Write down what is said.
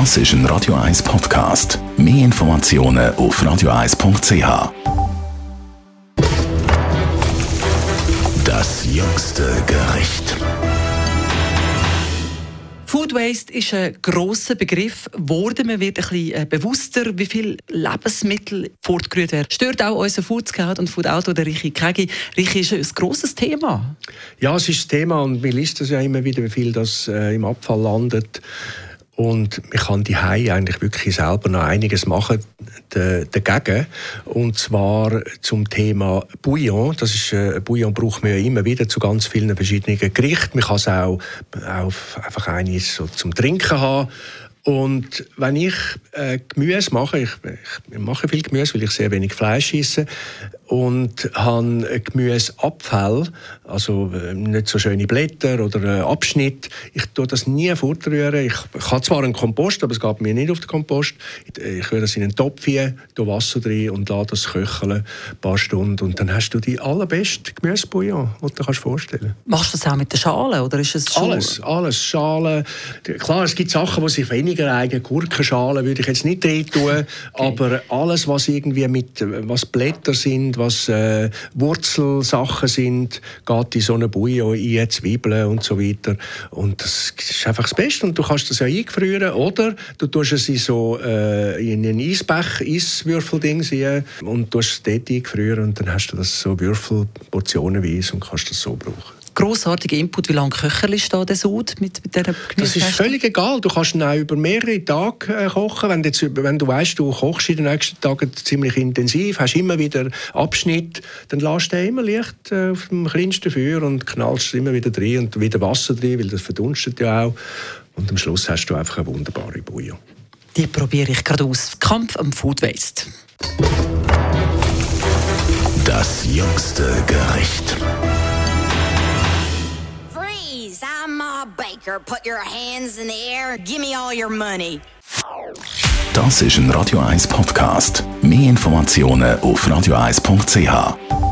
Das ist ein Radio 1 Podcast. Mehr Informationen auf radio1.ch. Das jüngste Gericht. Food Waste ist ein grosser Begriff geworden. Man wird ein bisschen äh, bewusster, wie viel Lebensmittel fortgerührt werden. Stört auch unser Food Scout und Food Auto, der Richi Kegi. Richi ist ein grosses Thema. Ja, es ist ein Thema und man liest das ja immer wieder, wie viel das äh, im Abfall landet. Und man kann die eigentlich wirklich selber noch einiges machen dagegen. Und zwar zum Thema Bouillon. Das ist, äh, Bouillon braucht man ja immer wieder zu ganz vielen verschiedenen Gerichten. Man kann es auch, auch einfach eines so zum Trinken haben. Und wenn ich äh, Gemüse mache, ich, ich, mache viel Gemüse, weil ich sehr wenig Fleisch esse, und habe Gemüseabfall, also äh, nicht so schöne Blätter oder äh, Abschnitt. Ich tue das nie fortrühren. Ich, habe zwar einen Kompost, aber es geht mir nicht auf den Kompost. Ich, ich rühre das in einen Topf hier, tue Wasser drin und lasse das köcheln ein paar Stunden. Und dann hast du die allerbeste Gemüsebouillon, die du dir vorstellen kannst. Machst du das auch mit der Schale oder ist es schon? Alles, alles. Schale. Klar, es gibt Sachen, die sich weniger eignen. Gurkenschalen würde ich jetzt nicht drin tun, okay. aber alles, was irgendwie mit, was Blätter sind, was äh, Wurzelsachen sind, geht in so eine Bouillon ein, Zwiebeln und so weiter. Und das ist einfach das Beste. Und du kannst das ja eingefrieren oder du tust es in so äh, in einen Eisbech, Eiswürfelding sehen und tust es dort eingefrieren und dann hast du das so Würfel portionenweise und kannst das so brauchen grossartiger Input. Wie lange Köcherli steht der Sud mit, mit dieser Das ist völlig egal. Du kannst ihn auch über mehrere Tage äh, kochen. Wenn du, jetzt, wenn du weißt, du kochst in den nächsten Tagen ziemlich intensiv, hast immer wieder Abschnitt, dann lässt du immer leicht äh, auf dem kleinsten Feuer und knallst immer wieder drin und wieder Wasser drin, weil das verdunstet ja auch. Und am Schluss hast du einfach eine wunderbare Bouillon. Die probiere ich gerade aus. Kampf am Food Waste. Das jüngste Gericht. Baker, put your hands in the air, give me all your money. Das ist ein Radio 1 Podcast. Mehr Informationen auf radio1.ch.